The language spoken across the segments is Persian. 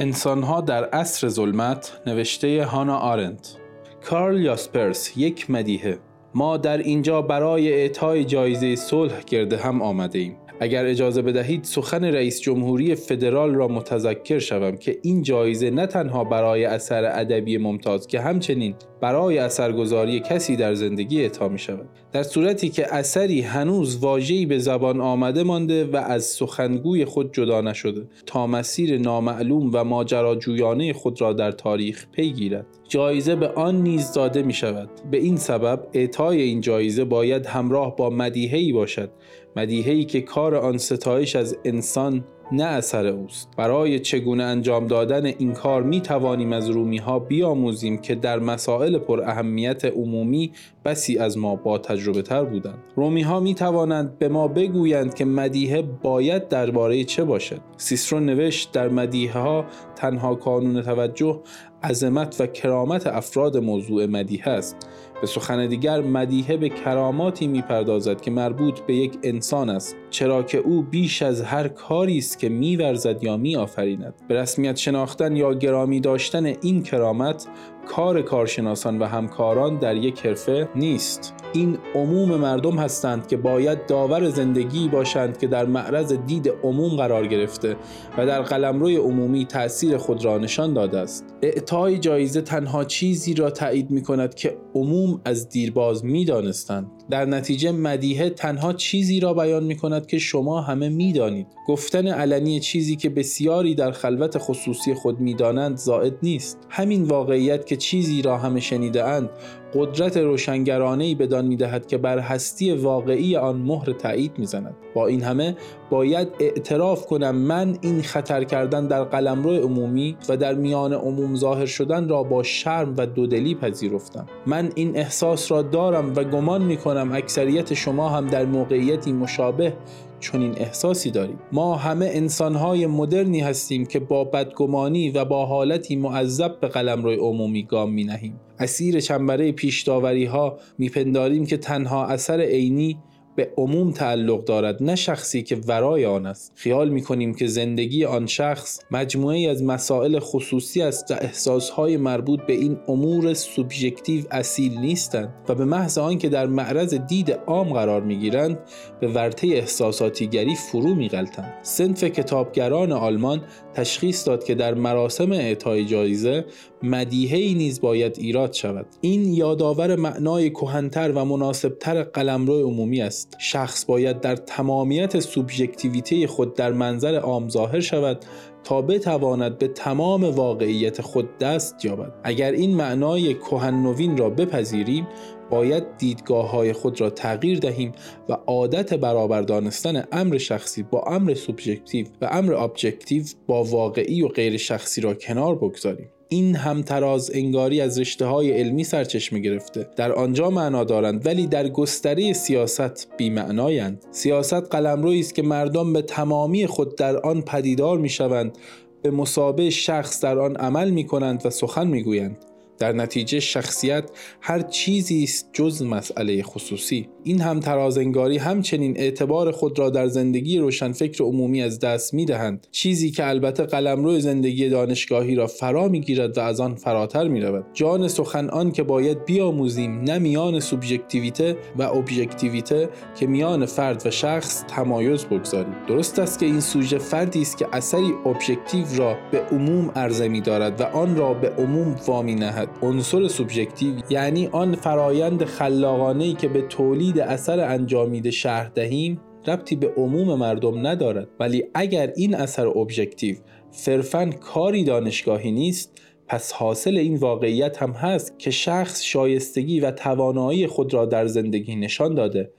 انسانها در عصر ظلمت نوشته هانا آرنت. کارل یاسپرس یک مدیحه. ما در اینجا برای اعطای جایزه صلح گرده هم آمده ایم. اگر اجازه بدهید سخن رئیس جمهوری فدرال را متذکر شوم که این جایزه نه تنها برای اثر ادبی ممتاز که همچنین برای اثرگذاری کسی در زندگی اعطا می شود در صورتی که اثری هنوز واژه‌ای به زبان آمده مانده و از سخنگوی خود جدا نشده تا مسیر نامعلوم و ماجراجویانه خود را در تاریخ پی گیرد. جایزه به آن نیز داده می شود به این سبب اعطای این جایزه باید همراه با مدیحه‌ای باشد مدیحه‌ای که کار آن ستایش از انسان نه اثر اوست. برای چگونه انجام دادن این کار می توانیم از رومی ها بیاموزیم که در مسائل پر اهمیت عمومی بسی از ما با تجربه تر بودند. رومی ها می توانند به ما بگویند که مدیحه باید درباره چه باشد. سیسرو نوشت در مدیحه ها تنها کانون توجه عظمت و کرامت افراد موضوع مدیحه است. به سخن دیگر مدیحه به کراماتی می‌پردازد که مربوط به یک انسان است چرا که او بیش از هر کاری است که میورزد یا میآفریند. به رسمیت شناختن یا گرامی داشتن این کرامت کار کارشناسان و همکاران در یک حرفه نیست. این عموم مردم هستند که باید داور زندگی باشند که در معرض دید عموم قرار گرفته و در قلمروی عمومی تأثیر خود را نشان داده است. اعطای جایزه تنها چیزی را تایید می کند که عموم از دیرباز می دانستند در نتیجه مدیحه تنها چیزی را بیان می کند که شما همه می دانید گفتن علنی چیزی که بسیاری در خلوت خصوصی خود می دانند زائد نیست. همین واقعیت که چیزی را همه شنیده اند قدرت روشنگرانه ای بدان می‌دهد که بر هستی واقعی آن مهر تایید می‌زند. با این همه باید اعتراف کنم من این خطر کردن در قلمرو عمومی و در میان عموم ظاهر شدن را با شرم و دودلی پذیرفتم. من این احساس را دارم و گمان می کنم اکثریت شما هم در موقعیتی مشابه چنین احساسی داریم. ما همه انسانهای مدرنی هستیم که با بدگمانی و با حالتی معذب به قلمرو عمومی گام می نهیم اسیر چنبره پیشداوری ها میپنداریم که تنها اثر عینی به عموم تعلق دارد نه شخصی که ورای آن است. خیال می کنیم که زندگی آن شخص مجموعه از مسائل خصوصی است و احساسهای مربوط به این امور سوبژکتیو اصیل نیستند و به محض آنکه در معرض دید عام قرار می گیرند به ورطه احساساتیگری فرو می غلطند سنف کتابگران آلمان تشخیص داد که در مراسم اعطای جایزه مدیحه نیز باید ایراد شود. این یادآور معنای کهنتر و مناسبتر قلمرو عمومی است. شخص باید در تمامیت سوبژکتیویته خود در منظر عام ظاهر شود تا بتواند به تمام واقعیت خود دست یابد. اگر این معنای کهن نوین را بپذیریم باید دیدگاه های خود را تغییر دهیم و عادت برابر دانستن امر شخصی با امر سوبژکتیو و امر ابجکتیو با واقعی و غیر شخصی را کنار بگذاریم. این همتراز انگاری از رشته های علمی سرچشمه گرفته در آنجا معنا دارند ولی در گستره سیاست بیمعنایند سیاست قلمرویی است که مردم به تمامی خود در آن پدیدار می‌شوند به مسابه شخص در آن عمل می کنند و سخن می گویند. در نتیجه شخصیت هر چیزی است جز مسئله خصوصی. این هم ترازنگاری همچنین اعتبار خود را در زندگی روشنفکر عمومی از دست می دهند چیزی که البته قلمرو زندگی دانشگاهی را فرا می گیرد و از آن فراتر می رود جان سخن آن که باید بیاموزیم نه میان سوبژکتیویته و ابژکتیویته که میان فرد و شخص تمایز بگذاریم. درست است که این سوژه فردی است که اثری ابژکتیو را به عموم عرضه می دارد و آن را به عموم وامی نهد. عنصر سوبژکتیو یعنی آن فرایند خلاقانه که به تولید اثر انجامیده شهر دهیم ربطی به عموم مردم ندارد. ولی اگر این اثر ابژکتیو صرفا کاری دانشگاهی نیست پس حاصل این واقعیت هم هست که شخص شایستگی و توانایی خود را در زندگی نشان داده.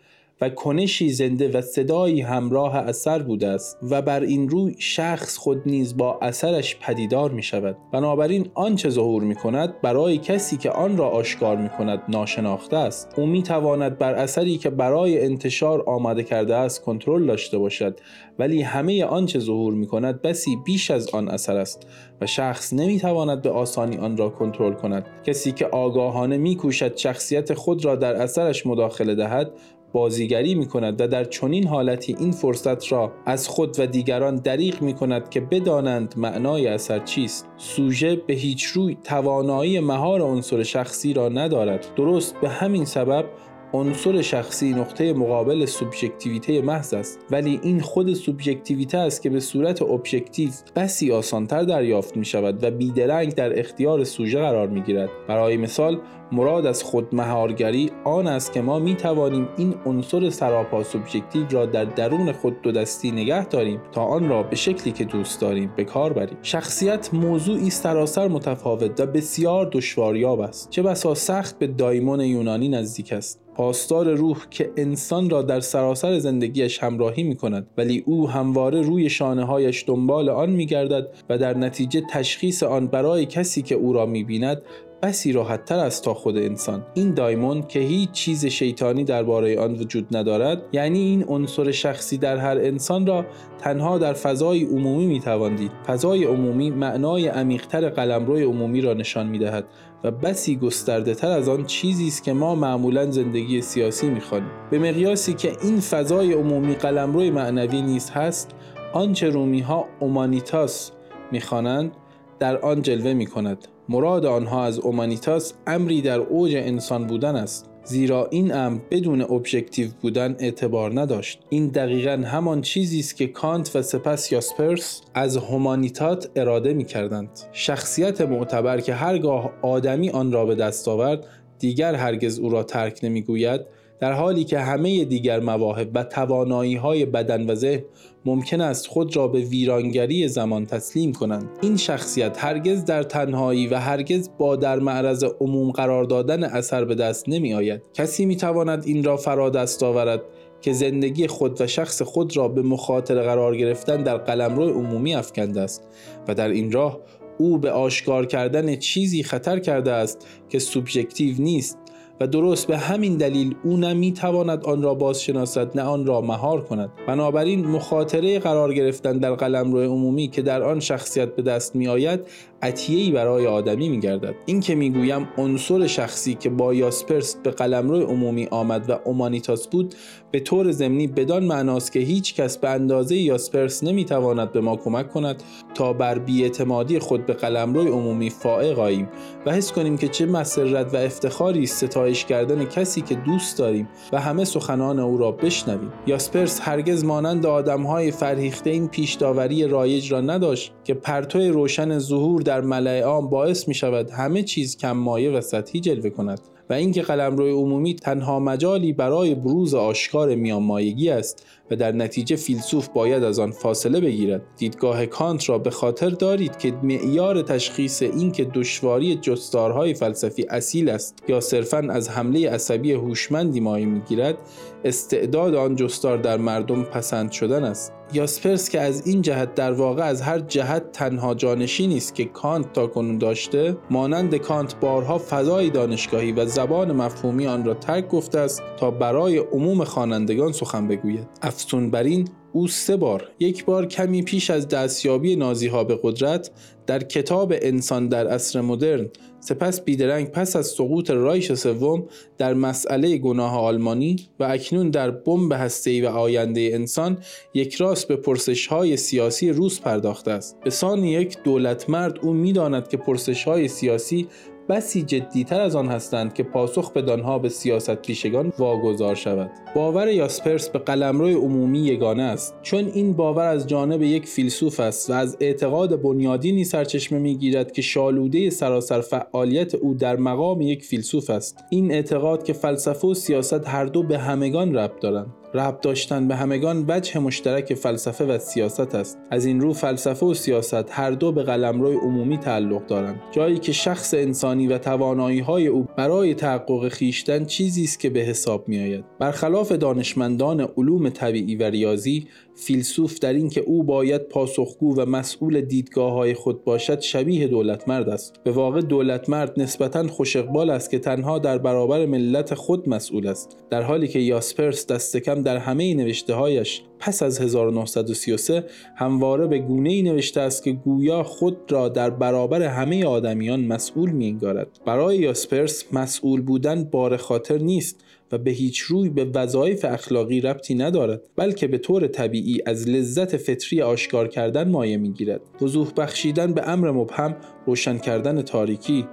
و کنشی زنده و صدایی همراه اثر بوده است و بر این روی شخص خود نیز با اثرش پدیدار می شود بنابراین آنچه ظهور می کند برای کسی که آن را آشکار می کند ناشناخته است. او می تواند بر اثری که برای انتشار آماده کرده است کنترل داشته باشد ولی همه آنچه ظهور می کند بسی بیش از آن اثر است و شخص نمی تواند به آسانی آن را کنترل کند. کسی که آگاهانه می کوشد شخصیت خود را در اثرش مداخله دهد بازیگری می کند و در چنین حالتی این فرصت را از خود و دیگران دریغ می کند که بدانند معنای اثر چیست. سوژه به هیچ روی توانایی مهار عنصر شخصی را ندارد. درست به همین سبب عنصر شخصی نقطه مقابل سوبژکتیویته محض است. ولی این خود سوبژکتیویته است که به صورت ابژکتیو بسی آسانتر دریافت می شود و بیدرنگ در اختیار سوژه قرار می گیرد برای مثال مراد از خود مهارگری آن است که ما می توانیم این عنصر سراپا سوبژکتیو را در درون خود دو دستی نگه داریم تا آن را به شکلی که دوست داریم به کار بریم. شخصیت موضوعی سراسر متفاوت و بسیار دشواریاب است چه بسا سخت به دایمون یونانی نزدیک است. پاسدار روح که انسان را در سراسر زندگیش همراهی می کند ولی او همواره روی شانه هایش دنبال آن می گردد و در نتیجه تشخیص آن برای کسی که او را می بیند بسی راحت تر است تا خود انسان. این دایمون که هیچ چیز شیطانی درباره آن وجود ندارد یعنی این عنصر شخصی در هر انسان را تنها در فضای عمومی می دید. فضای عمومی معنای عمیقتر قلمرو عمومی را نشان می دهد و بسی گسترده تر از آن چیزی است که ما معمولا زندگی سیاسی می‌خوانیم. به مقیاسی که این فضای عمومی قلمروی معنوی نیز هست آنچه رومی ها اومانیتاس می‌خوانند در آن جلوه می کند مراد آنها از اومانیتاس امری در اوج انسان بودن است. زیرا این امر بدون ابژکتیو بودن اعتبار نداشت. این دقیقا همان چیزی است که کانت و سپس یاسپرس از هومانیتات اراده می کردند شخصیت معتبر که هرگاه آدمی آن را به دست آورد دیگر هرگز او را ترک نمی‌گوید. در حالی که همه دیگر مواهب و توانایی های بدن و ذهن ممکن است خود را به ویرانگری زمان تسلیم کنند. این شخصیت هرگز در تنهایی و هرگز با در معرض عموم قرار دادن اثر به دست نمی آید کسی می تواند این را فرا دست آورد که زندگی خود و شخص خود را به مخاطره قرار گرفتن در قلمرو عمومی افکنده است و در این راه او به آشکار کردن چیزی خطر کرده است که سوبژکتیو نیست. و درست به همین دلیل او نه می‌تواند آن را بازشناسد نه آن را مهار کند. بنابراین مخاطره قرار گرفتن در قلمرو عمومی که در آن شخصیت به دست می آید عطیه‌ای برای آدمی میگردد. این که می‌گویم عنصر شخصی که با یاسپرس به قلمرو عمومی آمد و اومانیتاس بود به طور ضمنی بدان معناست که هیچ کس به اندازه یاسپرس نمی‌تواند به ما کمک کند تا بر بیاعتمادی خود به قلمرو عمومی فائق آییم و حس کنیم که چه مسرت و افتخاری ستایش کردن کسی که دوست داریم و همه سخنان او را بشنویم. یاسپرس هرگز مانند آدمهای فرهیخته این پیش داوری رایج را نداشت که پرتو روشن ظهور در ملع عام باعث می شود همه چیز کم مایه و سطحی جلوه کند و اینکه قلمروی عمومی تنها مجالی برای بروز آشکار میان مایگی است و در نتیجه فیلسوف باید از آن فاصله بگیرد. دیدگاه کانت را به خاطر دارید که معیار تشخیص اینکه دشواری جستارهای فلسفی اصیل است یا صرفا از حمله عصبی هوشمندی مایه می‌گیرد استعداد آن جستار در مردم پسند شدن است. یاسپرس که از این جهت در واقع از هر جهت تنها جانشینی است که کانت تا کنون داشته مانند کانت بارها فضای دانشگاهی و زبان مفهومی آن را ترک گفته است تا برای عموم خوانندگان سخن بگوید. افزون بر این او سه بار یک بار کمی پیش از دستیابی نازی ها به قدرت در کتاب انسان در عصر مدرن سپس بیدرنگ پس از سقوط رایش سوم در مسئله گناه آلمانی و اکنون در بمب هسته‌ای و آینده انسان یک راست به پرسش های سیاسی روس پرداخته است. به سان یک دولت مرد او می‌داند که پرسش های سیاسی بسی جدیتر از آن هستند که پاسخ به دانها به سیاست پیشگان واگذار شود. باور یاسپرس به قلمرو عمومی یگانه است. چون این باور از جانب یک فیلسوف است و از اعتقاد بنیادینی سرچشمه می‌گیرد که شالوده سراسر فعالیت او در مقام یک فیلسوف است. این اعتقاد که فلسفه و سیاست هر دو به همگان ربط دارند. ربط داشتن به همگان وجه مشترک فلسفه و سیاست است. از این رو فلسفه و سیاست هر دو به قلمرو عمومی تعلق دارند. جایی که شخص انسانی و توانایی های او برای تحقق خیشتن چیزی است که به حساب می آید برخلاف دانشمندان علوم طبیعی و ریاضی فیلسوف در اینکه او باید پاسخگو و مسئول دیدگاه های خود باشد شبیه دولت مرد است. به واقع دولت مرد نسبتا خوش است که تنها در برابر ملت خود مسئول است. در حالی که یاسپرس دست کم در همه نوشته هایش پس از 1933 همواره به گونه ای نوشته است که گویا خود را در برابر همه آدمیان مسئول می برای یاسپرس مسئول بودن بار خاطر نیست. و به هیچ روی به وظایف اخلاقی ربطی ندارد بلکه به طور طبیعی از لذت فطری آشکار کردن مایه می‌گیرد. وضوح بخشیدن به امر مبهم روشن کردن تاریکی.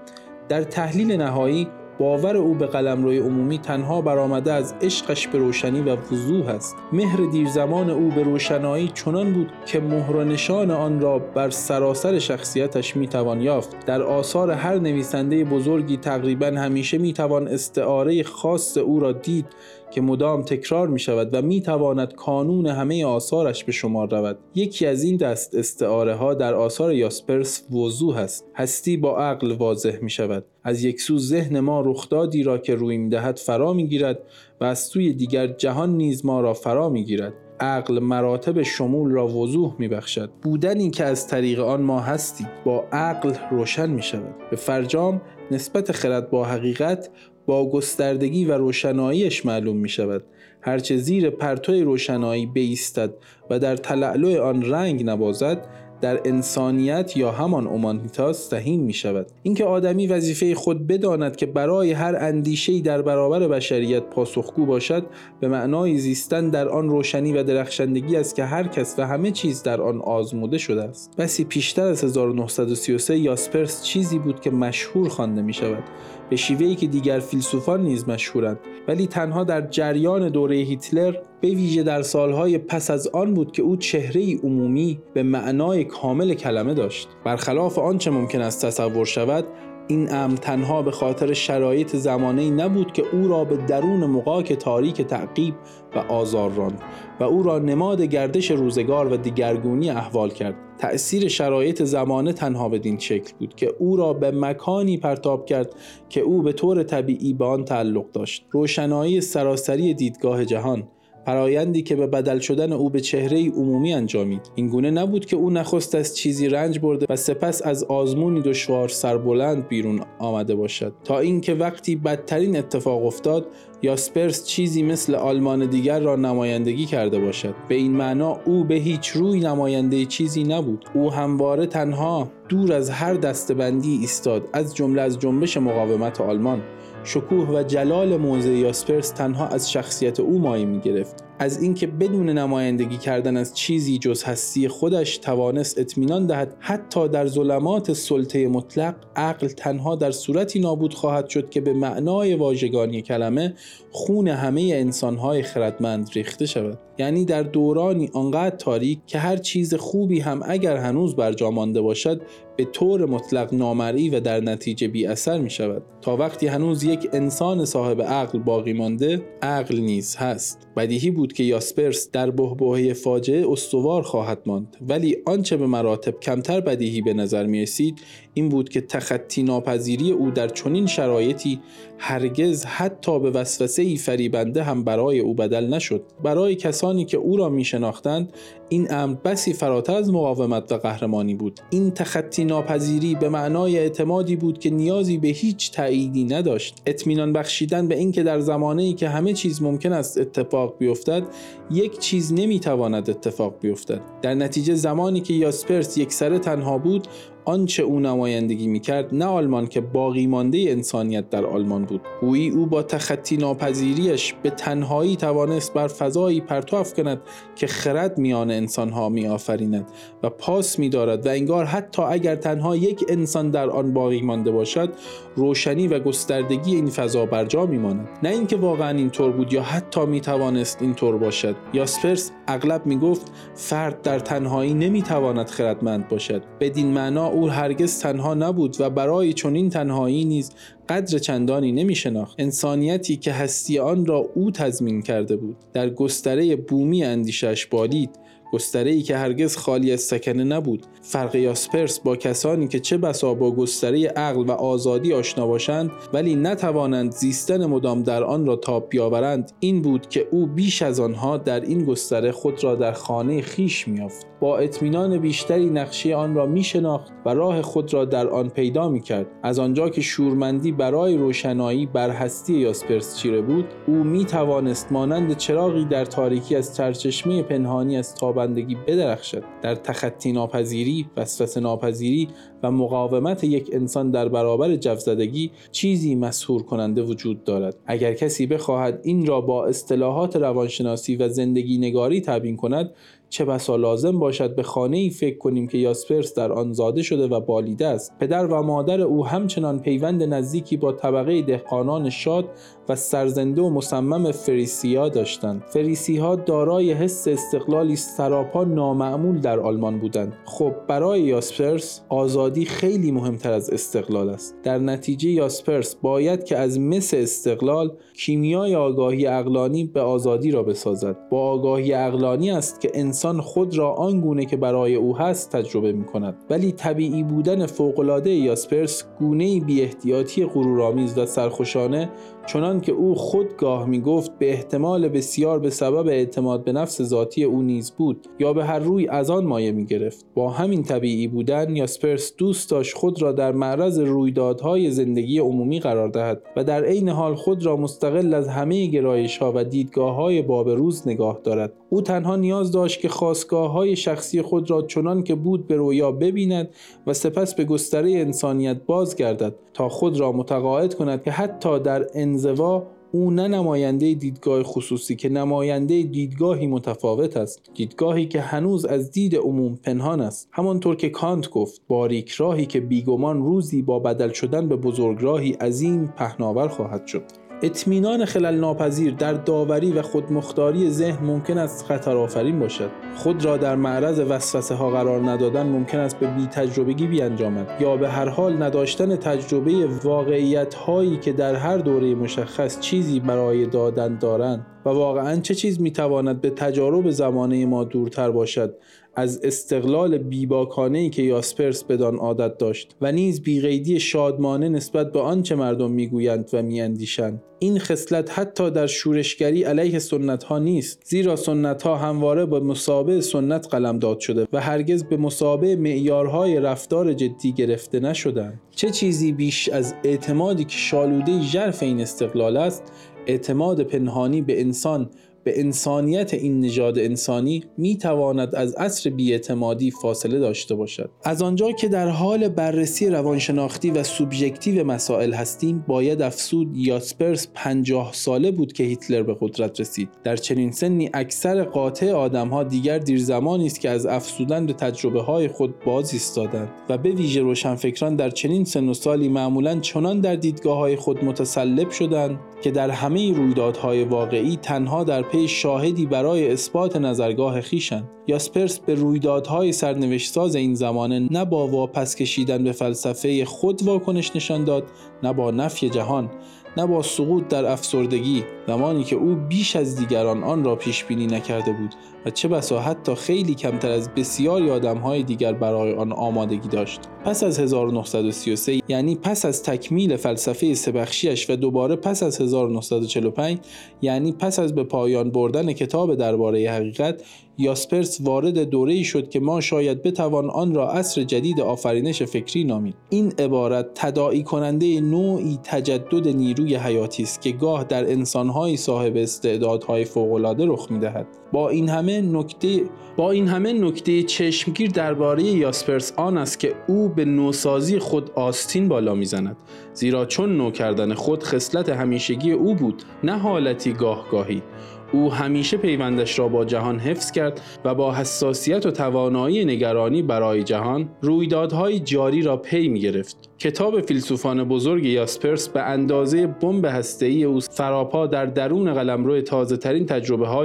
در تحلیل نهایی باور او به قلمروی عمومی تنها برآمده از عشقش به روشنی و وضوح است. مهر دیرزمان او به روشنایی چنان بود که مهر و نشان آن را بر سراسر شخصیتش می‌توان یافت. در آثار هر نویسنده بزرگی تقریبا همیشه می‌توان استعاره خاص او را دید. که مدام تکرار می شود و می تواند کانون همه آثارش به شمار رود. یکی از این دست استعاره ها در آثار یاسپرس وضوح است. هستی با عقل واضح می شود از یک سو ذهن ما رخدادی را که روی می دهد فرا می گیرد و از سوی دیگر جهان نیز ما را فرا می گیرد عقل مراتب شمول را وضوح می بخشد بودنی که از طریق آن ما هستیم با عقل روشن می شود به فرجام نسبت خرد با حقیقت با گستردگی و روشناییش معلوم می شود هرچه زیر پرتوی روشنایی بیستد و در تلعلع آن رنگ نبازد در انسانیت یا همان اومانیتاس سهیم می شود اینکه آدمی وظیفه خود بداند که برای هر اندیشه‌ای در برابر بشریت پاسخگو باشد به معنای زیستن در آن روشنی و درخشندگی است که هر کس و همه چیز در آن آزموده شده است. بسی پیشتر از 1933 یاسپرس چیزی بود که مشهور خوانده می شود به شیوهی که دیگر فیلسوفان نیز مشهورند. ولی تنها در جریان دوره هیتلر به ویژه در سالهای پس از آن بود که او چهره عمومی به معنای کامل کلمه داشت. برخلاف آنچه ممکن است تصور شود این امر تنها به خاطر شرایط زمانه نبود که او را به درون مقاک تاریک تعقیب و آزار راند و او را نماد گردش روزگار و دیگرگونی احوال کرد. تأثیر شرایط زمانه تنها بدین شکل بود که او را به مکانی پرتاب کرد که او به طور طبیعی به آن تعلق داشت. روشنایی سراسری دیدگاه جهان فرایندی که به بدل شدن او به چهره عمومی انجامید. این گونه نبود که او نخست از چیزی رنج برده و سپس از آزمونی دشوار سربلند بیرون آمده باشد. تا اینکه وقتی بدترین اتفاق افتاد یاسپرس چیزی مثل آلمان دیگر را نمایندگی کرده باشد. به این معنا او به هیچ روی نماینده چیزی نبود. او همواره تنها دور از هر دستبندی ایستاد از جمله از جنبش مقاومت آلمان. شکوه و جلال موزه یاسپرس تنها از شخصیت او مایه می گرفت از اینکه بدون نمایندگی کردن از چیزی جز هستی خودش توانست اطمینان دهد حتی در ظلمات سلطه مطلق عقل تنها در صورتی نابود خواهد شد که به معنای واژگانی کلمه خون همه انسانهای خردمند ریخته شود. یعنی در دورانی آنقدر تاریک که هر چیز خوبی هم اگر هنوز بر جا مانده باشد به طور مطلق نامرئی و در نتیجه بی اثر می شود. تا وقتی هنوز یک انسان صاحب عقل باقی مانده عقل نیز هست. بدیهی بود که یاسپرس در بهبهه فاجعه استوار خواهد ماند. ولی آنچه به مراتب کمتر بدیهی به نظر می رسید این بود که تخطی ناپذیری او در چنین شرایطی هرگز حتی به وسوسه ای فریبنده هم برای او بدل نشد. برای کسانی که او را می شناختند این امر بسی فراتر از مقاومت و قهرمانی بود. این تخطی ناپذیری به معنای اعتمادی بود که نیازی به هیچ تأییدی نداشت. اطمینان بخشیدن به اینکه در زمانی که همه چیز ممکن است اتفاق بیفتد یک چیز نمی‌تواند اتفاق بیفتد. در نتیجه زمانی که یاسپرس یک سره تنها بود آنچه او نمایندگی می‌کرد نه آلمان که باقی مانده انسانیت در آلمان بود. گویی او با تخطی ناپذیریش به تنهایی توانست بر فضایی پرتو افکند که خرد میان انسانها میآفریند و پاس میدارد و انگار حتی اگر تنها یک انسان در آن باقی مانده باشد روشنی و گستردگی این فضا بر جا میماند. نه اینکه واقعا اینطور بود یا حتی می‌توانست اینطور باشد. یاسپرس اغلب می‌گفت فرد در تنهایی نمی‌تواند خردمند باشد. بدین معنا او هرگز تنها نبود و برای چنین تنهایی نیز قدر چندانی نمی شناخت انسانیتی که هستی آن را او تضمین کرده بود. در گستره بومی اندیشش بالید گستره ای که هرگز خالی از سکنه نبود. فرق یاسپرس با کسانی که چه بسا با گستره عقل و آزادی آشنا باشند ولی نتوانند زیستن مدام در آن را تاب بیاورند این بود که او بیش از آنها در این گستره خود را در خانه خیش میافت با اطمینان بیشتری نقشه آن را می شناخت و راه خود را در آن پیدا می کرد از آنجا که شورمندی برای روشنایی بر هستی یاسپرس چیره بود او می توانست مانند چراغی در تاریکی از سرچشمه پنهانی از تابندگی بدرخشد. در تخطی ناپذیری وسوسه ناپذیری و مقاومت یک انسان در برابر جوزدگی چیزی مسهور کننده وجود دارد. اگر کسی بخواهد این را با اصطلاحات روانشناسی و زندگی نگاری تبیین کند چه بسا لازم باشد به خانه ای فکر کنیم که یاسپرس در آن زاده شده و بالیده است. پدر و مادر او همچنان پیوند نزدیکی با طبقه دهقانان شاد و سرزنده و مصمم فریسیا داشتند. فریسی دارای حس استقلالی سراپا نامعمول در آلمان بودند. خب برای یاسپرس آزادی خیلی مهمتر از استقلال است. در نتیجه یاسپرس باید که از مس استقلال کیمیای آگاهی اقلانی به آزادی را بسازد. با آگاهی اقلانی است که انسان خود را آنگونه که برای او هست تجربه می کند ولی طبیعی بودن فوقالعاده یاسپرس گونه بی احتیاطی غرورآمیز و سرخوشانه چنان که او خود گاه می گفت به احتمال بسیار به سبب اعتماد به نفس ذاتی او نیز بود یا به هر روی از آن مایه می گرفت با همین طبیعی بودن یاسپرس دوست داشت خود را در معرض رویدادهای زندگی عمومی قرار دهد و در عین حال خود را مستقل از همه گرایش ها و دیدگاه های باب روز نگاه دارد. او تنها نیاز داشت که خواستگاه های شخصی خود را چنان که بود به رویا ببیند و سپس به گستره انسانیت بازگردد تا خود را متقاعد کند که حتی در انزوا او نه نماینده دیدگاه خصوصی که نماینده دیدگاهی متفاوت است. دیدگاهی که هنوز از دید عموم پنهان است. همانطور که کانت گفت باریک راهی که بیگمان روزی با بدل شدن به بزرگراهی عظیم پهناور خواهد شد. اطمینان خلل ناپذیر در داوری و خودمختاری ذهن ممکن است خطر آفرین باشد. خود را در معرض وسوسه ها قرار ندادن ممکن است به بی تجربگی بیانجامد یا به هر حال نداشتن تجربه واقعیت هایی که در هر دوره مشخص چیزی برای دادن دارند. و واقعا چه چیز می‌تواند به تجارب زمانه ما دورتر باشد؟ از استقلال بیباکانه ای که یاسپرس بدان عادت داشت و نیز بیقیدی شادمانه نسبت به آنچه مردم می‌گویند و میاندیشند. این خصلت حتی در شورشگری علیه سنت ها نیست زیرا سنت ها همواره به مسابه سنت قلمداد شده و هرگز به مسابه معیارهای رفتار جدی گرفته نشدند. چه چیزی بیش از اعتمادی که شالوده ژرف این استقلال است؟ اعتماد پنهانی به انسان به انسانیت این نژاد انسانی می تواند از عصر بیاعتمادی فاصله داشته باشد. از آنجا که در حال بررسی روانشناختی و سوبژکتیو مسائل هستیم باید افسود یاسپرس پنجاه ساله بود که هیتلر به قدرت رسید. در چنین سنی اکثر قاطع آدمها دیگر دیر زمانی است که از افسودن به تجربه های خود باز ایستادند و به ویژه روشنفکران در چنین سن و سالی معمولا چنان در دیدگاه های خود متسلب شدند که در همه رویدادهای واقعی تنها در پی شاهدی برای اثبات نظرگاه خیشند یاسپرس به رویدادهای سرنوشت ساز این زمانه نه با واپس کشیدن به فلسفه خود واکنش نشان داد نه با نفی جهان نه با سقوط در افسردگی زمانی که او بیش از دیگران آن را پیش بینی نکرده بود. و چه بسا حتی خیلی کمتر از بسیاری آدمهای دیگر برای آن آمادگی داشت. پس از 1933 یعنی پس از تکمیل فلسفه سبخشیش و دوباره پس از 1945 یعنی پس از به پایان بردن کتاب درباره حقیقت یاسپرس وارد دوره ای شد که ما شاید بتوان آن را عصر جدید آفرینش فکری نامید. این عبارت تداعی کننده نوعی تجدد نیروی حیاتی است که گاه در انسانهایی صاحب استعدادهای فوقالعاده رخ می‌دهد. با این همه نکته با این همه نکته چشمگیر درباره یاسپرس آن است که او به نوسازی خود آستین بالا می‌زند. زیرا چون نو کردن خود خصلت همیشگی او بود نه حالتی گاه گاهی او همیشه پیوندش را با جهان حفظ کرد و با حساسیت و توانایی نگرانی برای جهان رویدادهای جاری را پی می گرفت. کتاب فیلسوفان بزرگ یاسپرس به اندازه بمب هسته‌ای او فراپا در درون قلمرو تازه ترین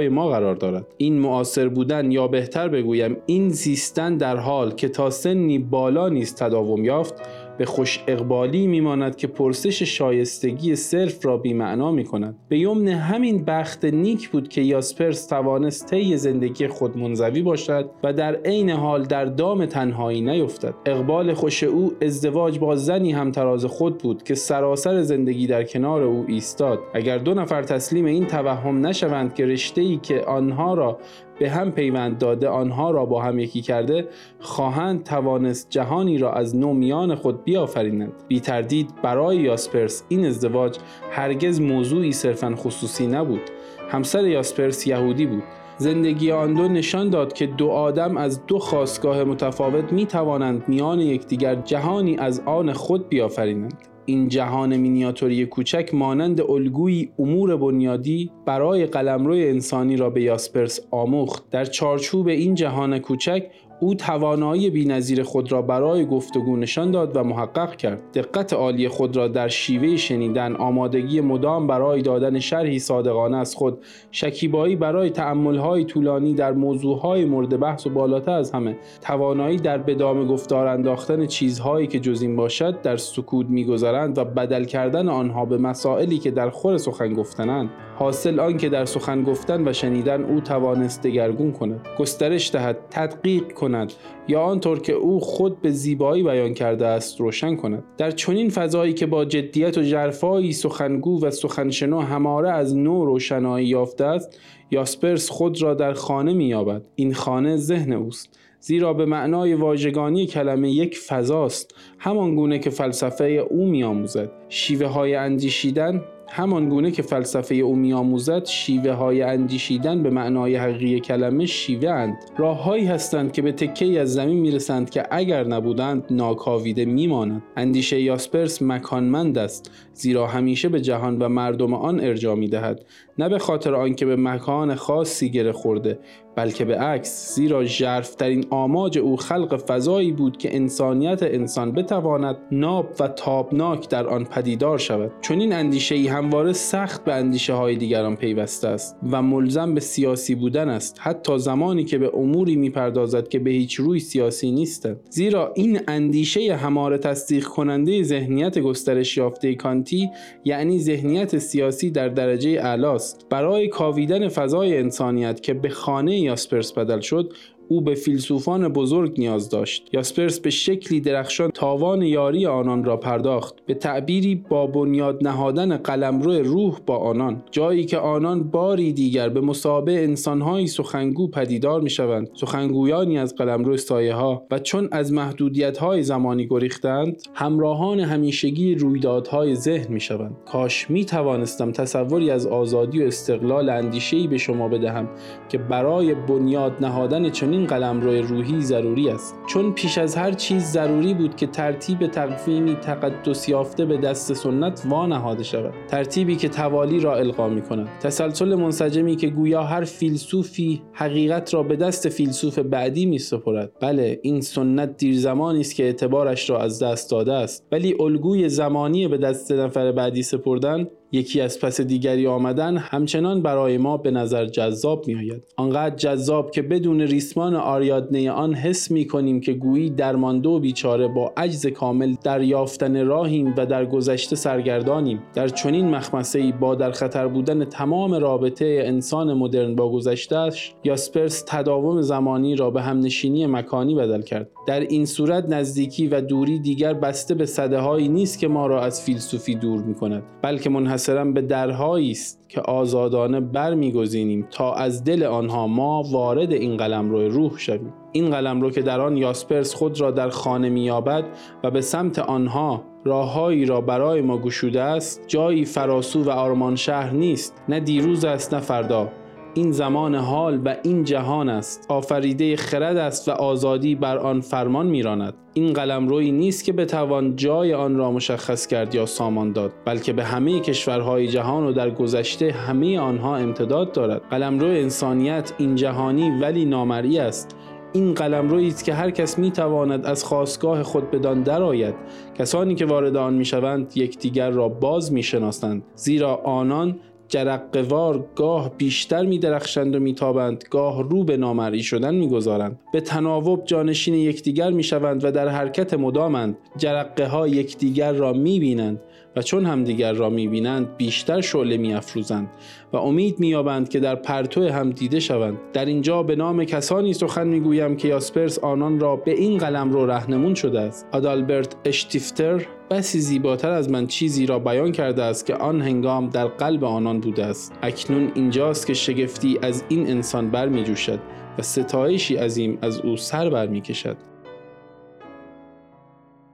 ما قرار دارد. این معاصر بودن یا بهتر بگویم این زیستن در حال که تا سنی بالا نیست تداوم یافت به خوش اقبالی میماند که پرسش شایستگی صرف را بیمعنا می کند به یمن همین بخت نیک بود که یاسپرس توانست طی زندگی خود منزوی باشد و در عین حال در دام تنهایی نیفتد. اقبال خوش او ازدواج با زنی هم تراز خود بود که سراسر زندگی در کنار او ایستاد. اگر دو نفر تسلیم این توهم نشوند که رشته ای که آنها را به هم پیوند داده آنها را با هم یکی کرده خواهند توانست جهانی را از نو میان خود بیافرینند. بی تردید برای یاسپرس این ازدواج هرگز موضوعی صرفا خصوصی نبود. همسر یاسپرس یهودی بود. زندگی آن دو نشان داد که دو آدم از دو خواستگاه متفاوت می توانند میان یکدیگر جهانی از آن خود بیافرینند. این جهان مینیاتوری کوچک مانند الگویی امور بنیادی برای قلمرو انسانی را به یاسپرس آموخت. در چارچوب این جهان کوچک او توانایی بینظیر خود را برای گفتگو نشان داد و محقق کرد. دقت عالی خود را در شیوه شنیدن آمادگی مدام برای دادن شرحی صادقانه از خود شکیبایی برای تأملهای طولانی در موضوعهای مورد بحث و بالاتر از همه توانایی در بدام گفتار انداختن چیزهایی که جز این باشد در سکوت میگذرند و بدل کردن آنها به مسائلی که در خور سخن گفتنند حاصل آن که در سخن گفتن و شنیدن او توانست دگرگون کند. گسترش دهد تدقیق کند. یا آنطور که او خود به زیبایی بیان کرده است روشن کند. در چنین فضایی که با جدیت و جرفایی سخنگو و سخنشنو هماره از نو روشنایی یافته است یاسپرس خود را در خانه مییابد. این خانه ذهن اوست زیرا به معنای واژگانی کلمه یک فضاست همان گونه که فلسفه او میآموزد. شیوه های اندیشیدن همان گونه که فلسفه او میآموزد شیوه های اندیشیدن به معنای حقیقی کلمه شیوه اند راههایی هستند که به تکه از زمین می‌رسند که اگر نبودند ناکاویده میمانند اندیشه یاسپرس مکانمند است زیرا همیشه به جهان و مردم آن ارجا می‌دهد. نه به خاطر آنکه به مکان خاصی گره خورده بلکه به عکس زیرا ژرفترین آماج او خلق فضایی بود که انسانیت انسان بتواند ناب و تابناک در آن پدیدار شود. چون این اندیشه ای همواره سخت به اندیشه های دیگران پیوسته است و ملزم به سیاسی بودن است حتی زمانی که به اموری می‌پردازد که به هیچ روی سیاسی نیستند. زیرا این اندیشه هماره تصدیق کننده ذهنیت گسترش یافته کانتی یعنی ذهنیت سیاسی در درجه اعلاست. برای کاویدن فضای انسانیت که به خانه یاسپرس بدل شد او به فیلسوفان بزرگ نیاز داشت. یاسپرس به شکلی درخشان تاوان یاری آنان را پرداخت. به تعبیری با بنیاد نهادن قلمرو روح با آنان جایی که آنان باری دیگر به مسابه انسانهایی سخنگو پدیدار می شوند سخنگویانی از قلمرو سایه ها و چون از محدودیت های زمانی گریختند همراهان همیشگی رویدادهای ذهن می شوند کاش می توانستم تصوری از آزادی و استقلال اندیشهای به شما بدهم که برای بنیاد نهادن چنین این قلمرو روحی ضروری است. چون پیش از هر چیز ضروری بود که ترتیب تقویمی تقدس یافته به دست سنت وانهاده شود. ترتیبی که توالی را القا می کند تسلسل منسجمی که گویا هر فیلسوفی حقیقت را به دست فیلسوف بعدی می سپرد بله این سنت دیر زمانی است که اعتبارش را از دست داده است. ولی الگوی زمانی به دست نفر بعدی سپردن یکی از پس دیگری آمدن همچنان برای ما به نظر جذاب می آید. آنقدر جذاب که بدون ریسمان آریادنه آن حس می کنیم که گویی درمانده و بیچاره با عجز کامل در یافتن راهیم و در گذشته سرگردانیم در چنین مخمسه ای با در خطر بودن تمام رابطه انسان مدرن با گذشتهش یاسپرس تداوم زمانی را به همنشینی مکانی بدل کرد در این صورت نزدیکی و دوری دیگر بسته به صده هایی نیست که ما را از فیلسوفی دور می کند بلکه منحصرا به درهایی است که آزادانه برمیگزینیم تا از دل آنها ما وارد این قلم روی روح شویم. این قلم رو که در آن یاسپرس خود را در خانه مییابد و به سمت آنها راههایی را برای ما گشوده است جایی فراسو و آرمان شهر نیست. نه دیروز است نه فردا. این زمان حال و این جهان است. آفریده خرد است و آزادی بر آن فرمان میراند. این قلم روی نیست که بتوان جای آن را مشخص کرد یا سامان داد بلکه به همه کشورهای جهان و در گذشته همه آنها امتداد دارد. قلم روی انسانیت این جهانی ولی نامری است. این قلم است که هر کس می تواند از خواستگاه خود بدان درآید. کسانی که وارد آن می شوند یکدیگر را باز می شناسند زیرا آنان جرقوار گاه بیشتر می درخشند و میتابند گاه رو به نامری شدن می‌گذارند. به تناوب جانشین یکدیگر می‌شوند و در حرکت مدامند. جرقه ها یکدیگر را می‌بینند. و چون همدیگر را می‌بینند بیشتر شعله میافروزند و امید مییابند که در پرتو هم دیده شوند. در اینجا به نام کسانی سخن می‌گویم که یاسپرس آنان را به این قلم رو رهنمون شده است. آدالبرت اشتیفتر بسی زیباتر از من چیزی را بیان کرده است که آن هنگام در قلب آنان بوده است. اکنون اینجاست که شگفتی از این انسان برمی جوشد و ستایشی عظیم از او سر برمی کشد